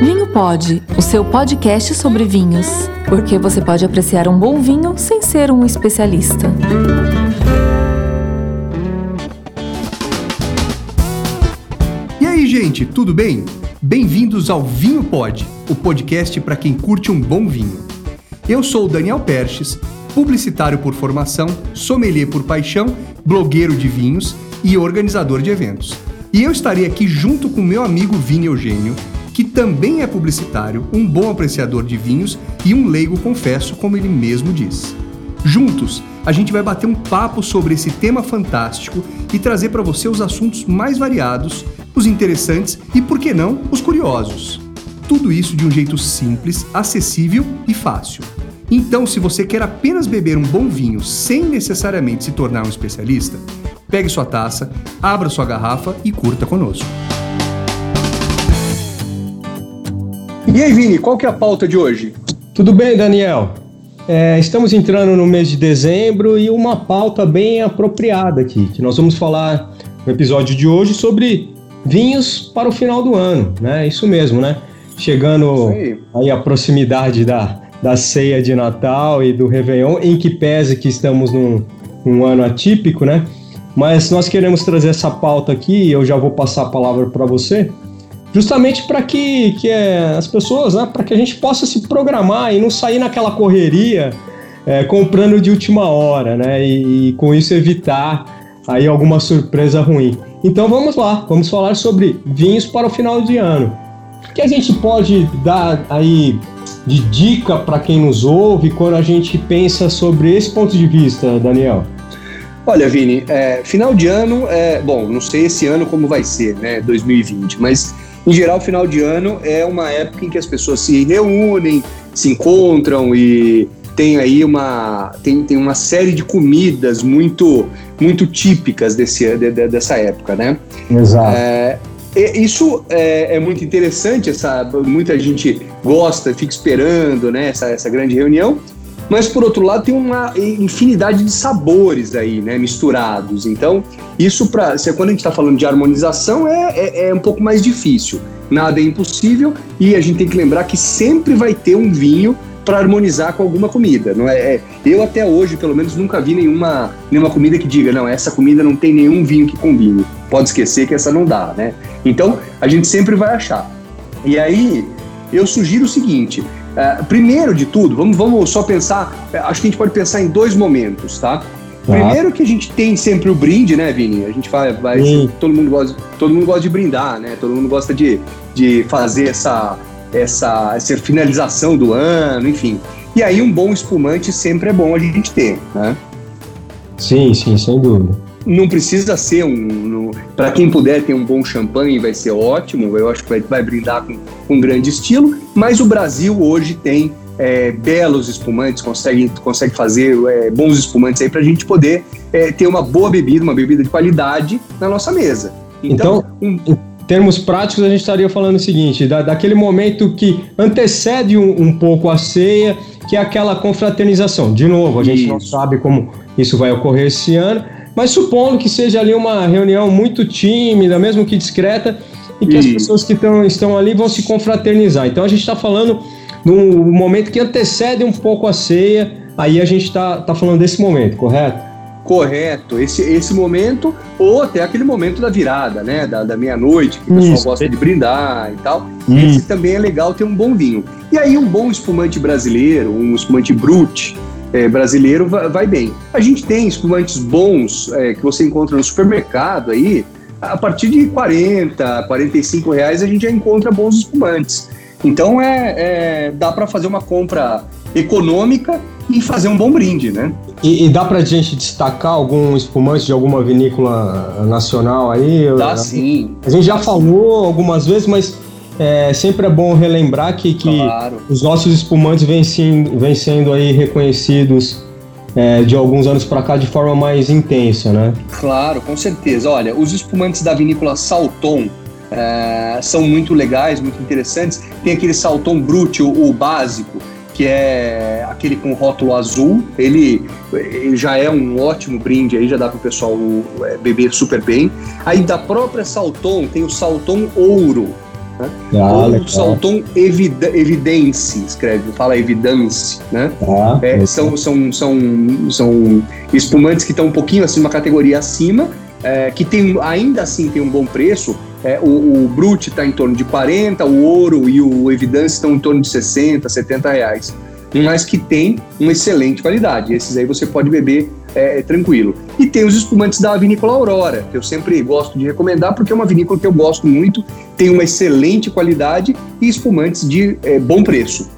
Vinho Pode, o seu podcast sobre vinhos. Porque você pode apreciar um bom vinho sem ser um especialista. E aí, gente, tudo bem? Bem-vindos ao Vinho Pod, o podcast para quem curte um bom vinho. Eu sou o Daniel Perches, publicitário por formação, sommelier por paixão, blogueiro de vinhos e organizador de eventos. E eu estarei aqui junto com meu amigo Vini Eugênio, que também é publicitário, um bom apreciador de vinhos e um leigo, confesso, como ele mesmo diz. Juntos, a gente vai bater um papo sobre esse tema fantástico e trazer para você os assuntos mais variados, os interessantes e, por que não, os curiosos. Tudo isso de um jeito simples, acessível e fácil. Então, se você quer apenas beber um bom vinho sem necessariamente se tornar um especialista, pegue sua taça, abra sua garrafa e curta conosco. E aí, Vini, qual que é a pauta de hoje? Tudo bem, Daniel? É, estamos entrando no mês de dezembro e uma pauta bem apropriada aqui, que nós vamos falar no episódio de hoje sobre vinhos para o final do ano, né? Isso mesmo, né? Chegando aí. aí a proximidade da, da ceia de Natal e do Réveillon, em que pese que estamos num, num ano atípico, né? Mas nós queremos trazer essa pauta aqui, e eu já vou passar a palavra para você, justamente para que, que é, as pessoas, né, para que a gente possa se programar e não sair naquela correria é, comprando de última hora, né? E, e, com isso evitar aí alguma surpresa ruim. Então vamos lá, vamos falar sobre vinhos para o final de ano. O que a gente pode dar aí de dica para quem nos ouve quando a gente pensa sobre esse ponto de vista, Daniel? Olha, Vini, é, final de ano, é, bom, não sei esse ano como vai ser, né, 2020, mas em geral, final de ano é uma época em que as pessoas se reúnem, se encontram e tem aí uma tem, tem uma série de comidas muito muito típicas desse de, de, dessa época, né? Exato. É, isso é, é, muito interessante, essa, muita gente gosta, fica esperando né, essa, essa grande reunião, mas por outro lado tem uma infinidade de sabores aí, né, misturados. Então, isso para quando a gente está falando de harmonização é, é, é, um pouco mais difícil. Nada é impossível e a gente tem que lembrar que sempre vai ter um vinho para harmonizar com alguma comida. Não é, é, eu até hoje, pelo menos, nunca vi nenhuma, nenhuma comida que diga, não, essa comida não tem nenhum vinho que combine. Pode esquecer que essa não dá, né? Então, a gente sempre vai achar. E aí, eu sugiro o seguinte: uh, primeiro de tudo, vamos, vamos só pensar, uh, acho que a gente pode pensar em dois momentos, tá? tá? Primeiro que a gente tem sempre o brinde, né, Vini? A gente vai, vai todo mundo gosta, todo mundo gosta de brindar, né? Todo mundo gosta de, de fazer essa essa, essa finalização do ano, enfim. E aí um bom espumante sempre é bom a gente ter, né? Sim, sim, sem dúvida. Não precisa ser um. Para quem puder ter um bom champanhe, vai ser ótimo. Eu acho que vai, vai brindar com, com grande estilo. Mas o Brasil hoje tem é, belos espumantes, consegue, consegue fazer é, bons espumantes aí para a gente poder é, ter uma boa bebida, uma bebida de qualidade na nossa mesa. Então, então um, termos práticos, a gente estaria falando o seguinte: da, daquele momento que antecede um, um, pouco a ceia, que é aquela confraternização. De novo, a gente isso. não sabe como isso vai ocorrer esse ano, mas supondo que seja ali uma reunião muito tímida, mesmo que discreta, e que isso. as pessoas que tão, estão ali vão se confraternizar. Então a gente está falando no momento que antecede um pouco a ceia, aí a gente está tá falando desse momento, correto? correto, esse, esse momento, ou até aquele momento da virada, né? Da, da meia-noite, que o pessoal Isso. gosta de brindar e tal. Hum. Esse também é legal ter um bom vinho. E aí, um bom espumante brasileiro, um espumante brut é, brasileiro, vai, vai, bem. A gente tem espumantes bons é, que você encontra no supermercado aí, a partir de 40, 45 reais a gente já encontra bons espumantes. Então é, é dá para fazer uma compra econômica e fazer um bom brinde, né? E, e dá pra gente destacar algum espumante de alguma vinícola nacional aí? Dá sim. A gente já falou algumas vezes, mas é, sempre é bom relembrar que, que claro. os nossos espumantes vêm, sim, vêm sendo aí reconhecidos é, de alguns anos para cá de forma mais intensa, né? Claro, com certeza. Olha, os espumantes da vinícola Salton é, são muito legais, muito interessantes. Tem aquele Salton Brut, o, o básico, que é aquele com rótulo azul. Ele, ele já é um ótimo brinde, aí já dá para o pessoal é, beber super bem. Aí da própria Salton tem o Salton Ouro, Né? Ah, Ou Salton Evid Evidence, escreve, fala Evidence, né? Ah, é, são, são, são, são espumantes que estão um pouquinho assim, uma categoria acima, é, que tem, ainda assim tem um bom preço. É, o, o Brut está em torno de 40, o Ouro e o Evidence estão em torno de 60, 70 reais. Mas que tem uma excelente qualidade. Esses aí você pode beber é, tranquilo. E tem os espumantes da Vinícola Aurora, que eu sempre gosto de recomendar, porque é uma vinícola que eu gosto muito, tem uma excelente qualidade e espumantes de é, bom preço.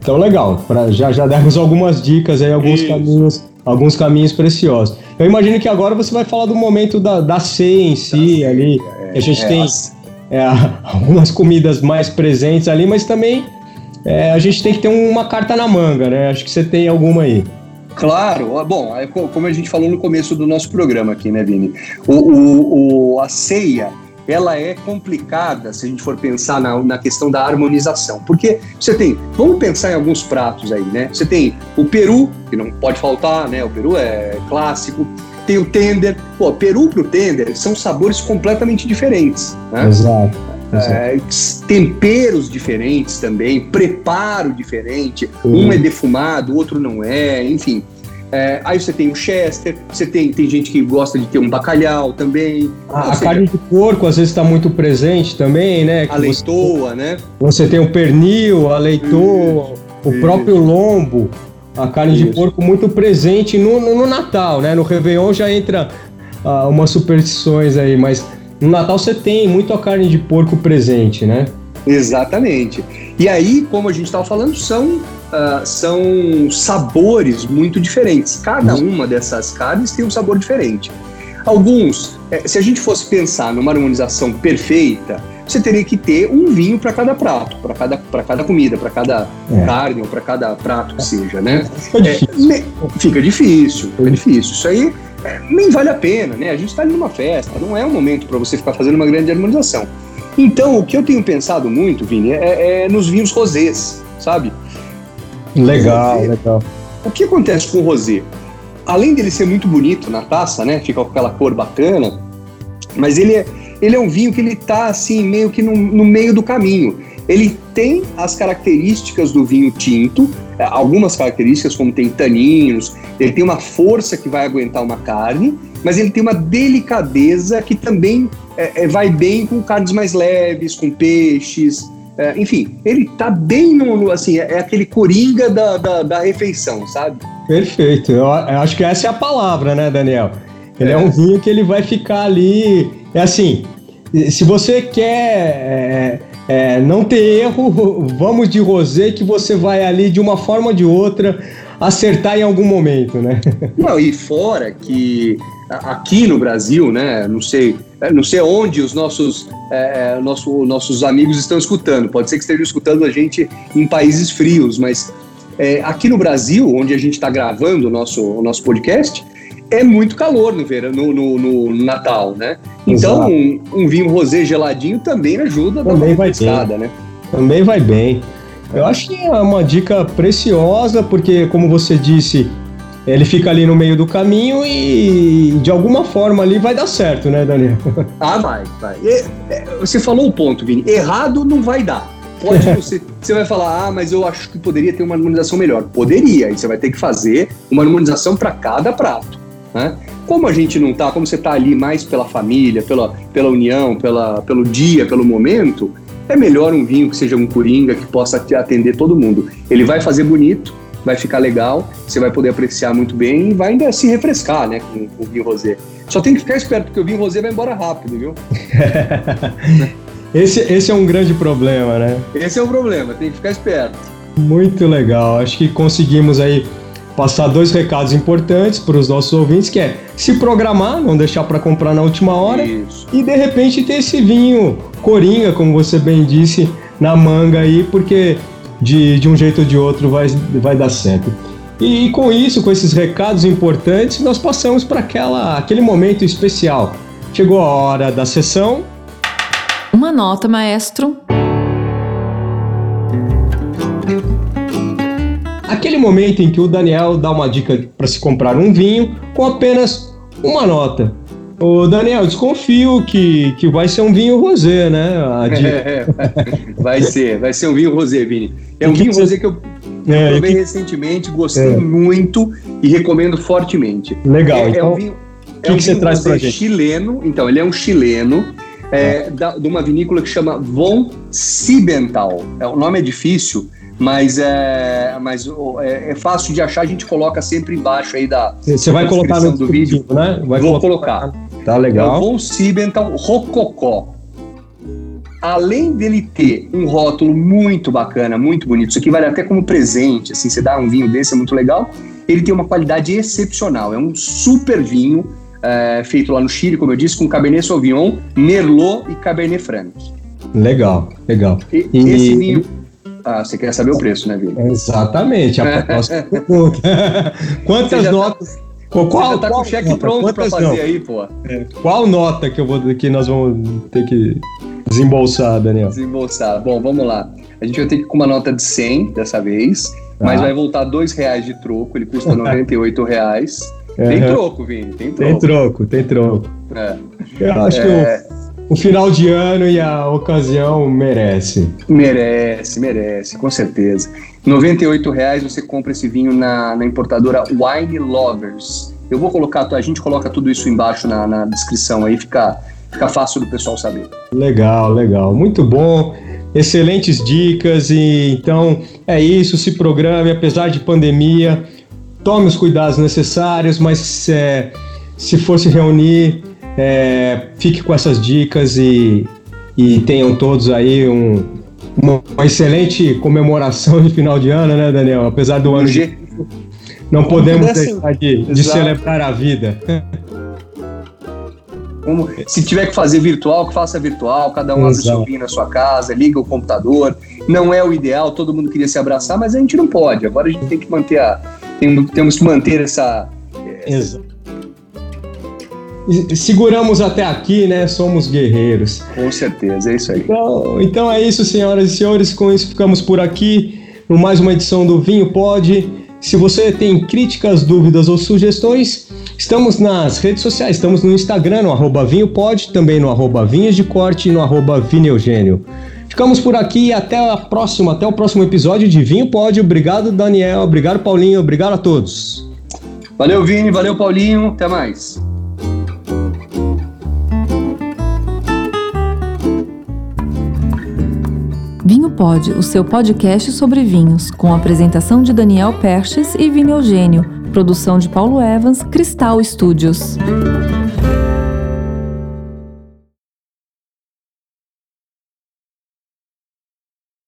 Então, legal. Pra, já, já demos algumas dicas aí, alguns Isso. caminhos alguns caminhos preciosos. Eu imagino que agora você vai falar do momento da, da ceia em si, da ali. É, a gente é, tem é, algumas comidas mais presentes ali, mas também é, a gente tem que ter uma carta na manga, né? Acho que você tem alguma aí. Claro, bom, é como a gente falou no começo do nosso programa aqui, né, Vini? O, o, o, a ceia, ela é complicada se a gente for pensar na, na questão da harmonização. Porque você tem, vamos pensar em alguns pratos aí, né? Você tem o peru, que não pode faltar, né? O peru é clássico. Tem o tender. Pô, peru pro tender são sabores completamente diferentes. Né? Exato. É, temperos diferentes também, preparo diferente. Uhum. Um é defumado, o outro não é, enfim. É, aí você tem o Chester, você tem, tem gente que gosta de ter um bacalhau também. Ah, a seja, carne de porco às vezes está muito presente também, né? a leitoa, você, né? Você tem o pernil, a leitoa, o próprio lombo, a carne Isso. de porco muito presente no, no, no, Natal, né? No Réveillon já entra ah, umas superstições aí, mas no Natal você tem muito a carne de porco presente, né? Exatamente. E aí, como a gente estava falando, são, uh, são sabores muito diferentes. Cada uma dessas carnes tem um sabor diferente. Alguns, eh, se a gente fosse pensar numa harmonização perfeita, você teria que ter um vinho para cada prato, para cada, cada comida, para cada é. carne ou para cada prato que seja, né? Fica difícil. É, fica difícil, fica difícil. Isso aí nem vale a pena, né? A gente está ali numa festa, não é o momento para você ficar fazendo uma grande harmonização. Então, o que eu tenho pensado muito, Vini, é, é nos vinhos rosés, sabe? Legal, legal. O que acontece com o rosé? Além dele ser muito bonito na taça, né? Fica com aquela cor bacana, mas ele é, ele é um vinho que ele tá assim, meio que no, no meio do caminho. Ele tem as características do vinho tinto, é, algumas características, como tem taninos, ele tem uma força que vai aguentar uma carne, mas ele tem uma delicadeza que também é, é, vai bem com carnes mais leves, com peixes. É, enfim, ele tá bem no. no assim, é, é, aquele coringa da, da, da, refeição, sabe? Perfeito. Eu, eu, acho que essa é a palavra, né, Daniel? Ele é. um vinho que ele vai ficar ali. É assim, se você quer é, não ter erro, vamos de rosé que você vai ali de uma forma ou de outra acertar em algum momento, né? Não, e fora que aqui no Brasil, né, não sei, não sei onde os nossos, é, é, nosso, nossos amigos estão escutando, pode ser que estejam escutando a gente em países frios, mas é, aqui no Brasil, onde a gente está gravando o nosso, o nosso podcast, é muito calor no verão, no, no, no Natal, né? Então, um, um, vinho rosé geladinho também ajuda também vai bem. né? Também vai bem. Eu acho que é uma dica preciosa, porque, como você disse, ele fica ali no meio do caminho e de alguma forma ali vai dar certo, né, Daniel? Ah, vai, vai. É, você falou o ponto, Vini. Errado não vai dar. Pode você, você vai falar, ah, mas eu acho que poderia ter uma harmonização melhor. Poderia, e você vai ter que fazer uma harmonização para cada prato. Né? Como a gente não está, como você está ali mais pela família, pela, pela união, pela, pelo dia, pelo momento, é melhor um vinho que seja um coringa, que possa atender todo mundo. Ele vai fazer bonito, vai ficar legal, você vai poder apreciar muito bem e vai ainda se refrescar né, com, com o vinho rosé. Só tem que ficar esperto, porque o vinho rosé vai embora rápido, viu? esse, esse é um grande problema, né? Esse é o problema, tem que ficar esperto. Muito legal, acho que conseguimos aí passar dois recados importantes para os nossos ouvintes, que é se programar, não deixar para comprar na última hora Isso. e de repente ter esse vinho coringa, como você bem disse, na manga aí, porque de, de um jeito ou de outro vai, vai dar certo. E, e com isso, com esses recados importantes, nós passamos para aquela aquele momento especial. Chegou a hora da sessão. Uma nota, maestro. Aquele momento em que o Daniel dá uma dica para se comprar um vinho com apenas uma nota. Ô, Daniel, desconfio que, que vai ser um vinho rosé, né? É, vai ser, vai ser um vinho rosé, Vini. É um vinho você... rosé que eu, é, provei que... recentemente, gostei é. muito e recomendo fortemente. Legal. É, então, é um vinho, que, é um que você traz pra gente? chileno, então, ele é um chileno, é, da, de uma vinícola que chama Von Siebenthal. É, o nome é difícil, mas é, mas é, é, fácil de achar, a gente coloca sempre embaixo aí da Você vai colocar no do vídeo, né? Vai Vou colocar. Tá legal. É o Von Siebenthal Rococó. Além dele ter um rótulo muito bacana, muito bonito, isso aqui vale até como presente, assim, você dá um vinho desse, é muito legal. Ele tem uma qualidade excepcional, é um super vinho, é, feito lá no Chile, como eu disse, com Cabernet Sauvignon, Merlot e Cabernet Franc. Legal, legal. E, e... Esse vinho ah, você quer saber o preço, né, Vini? Exatamente. A próxima pergunta. Quantas tá- notas? Tá, qual, tá com o cheque nota? pronto para fazer não? aí, pô. É. Qual nota que, eu vou, que nós vamos ter que desembolsar, Daniel? Desembolsar. Bom, vamos lá. A gente vai ter que ir com uma nota de 100 dessa vez, ah. mas vai voltar dois reais de troco. Ele custa 98 reais. Uhum. Tem troco, Vini, tem troco. Tem troco, tem troco. É. Eu acho é... que eu o final de ano e a ocasião merece. Merece, merece, com certeza. R$ reais você compra esse vinho na, na, importadora Wine Lovers. Eu vou colocar, a gente coloca tudo isso embaixo na, na descrição aí, fica, fica fácil do pessoal saber. Legal, legal. Muito bom. Excelentes dicas e então é isso, se programe, apesar de pandemia, tome os cuidados necessários, mas é, se for se reunir, é, fique com essas dicas e, e tenham todos aí um, uma, uma, excelente comemoração de final de ano, né, Daniel? Apesar do ano. De... Não podemos deixar de, de celebrar a vida. Como, se tiver que fazer virtual, que faça virtual, cada um abre o seu vinho na sua casa, liga o computador. Não é o ideal, todo mundo queria se abraçar, mas a gente não pode. Agora a gente tem que manter a. Tem, temos que manter essa. essa seguramos até aqui, né? Somos guerreiros. Com certeza, é isso aí. Então, então é isso, senhoras e senhores. Com isso ficamos por aqui. No mais uma edição do Vinho Pode. Se você tem críticas, dúvidas ou sugestões, estamos nas redes sociais. Estamos no Instagram, no arroba vinhopod, também no arroba vinhos de corte e no arroba vineugênio. Ficamos por aqui até a próxima, até o próximo episódio de Vinho Pode. Obrigado, Daniel. Obrigado, Paulinho. Obrigado a todos. Valeu, Vini. Valeu, Paulinho. Até mais. Vinho Pod, o seu podcast sobre vinhos, com apresentação de Daniel Perches e Vinho Eugênio, produção de Paulo Evans, Cristal Studios.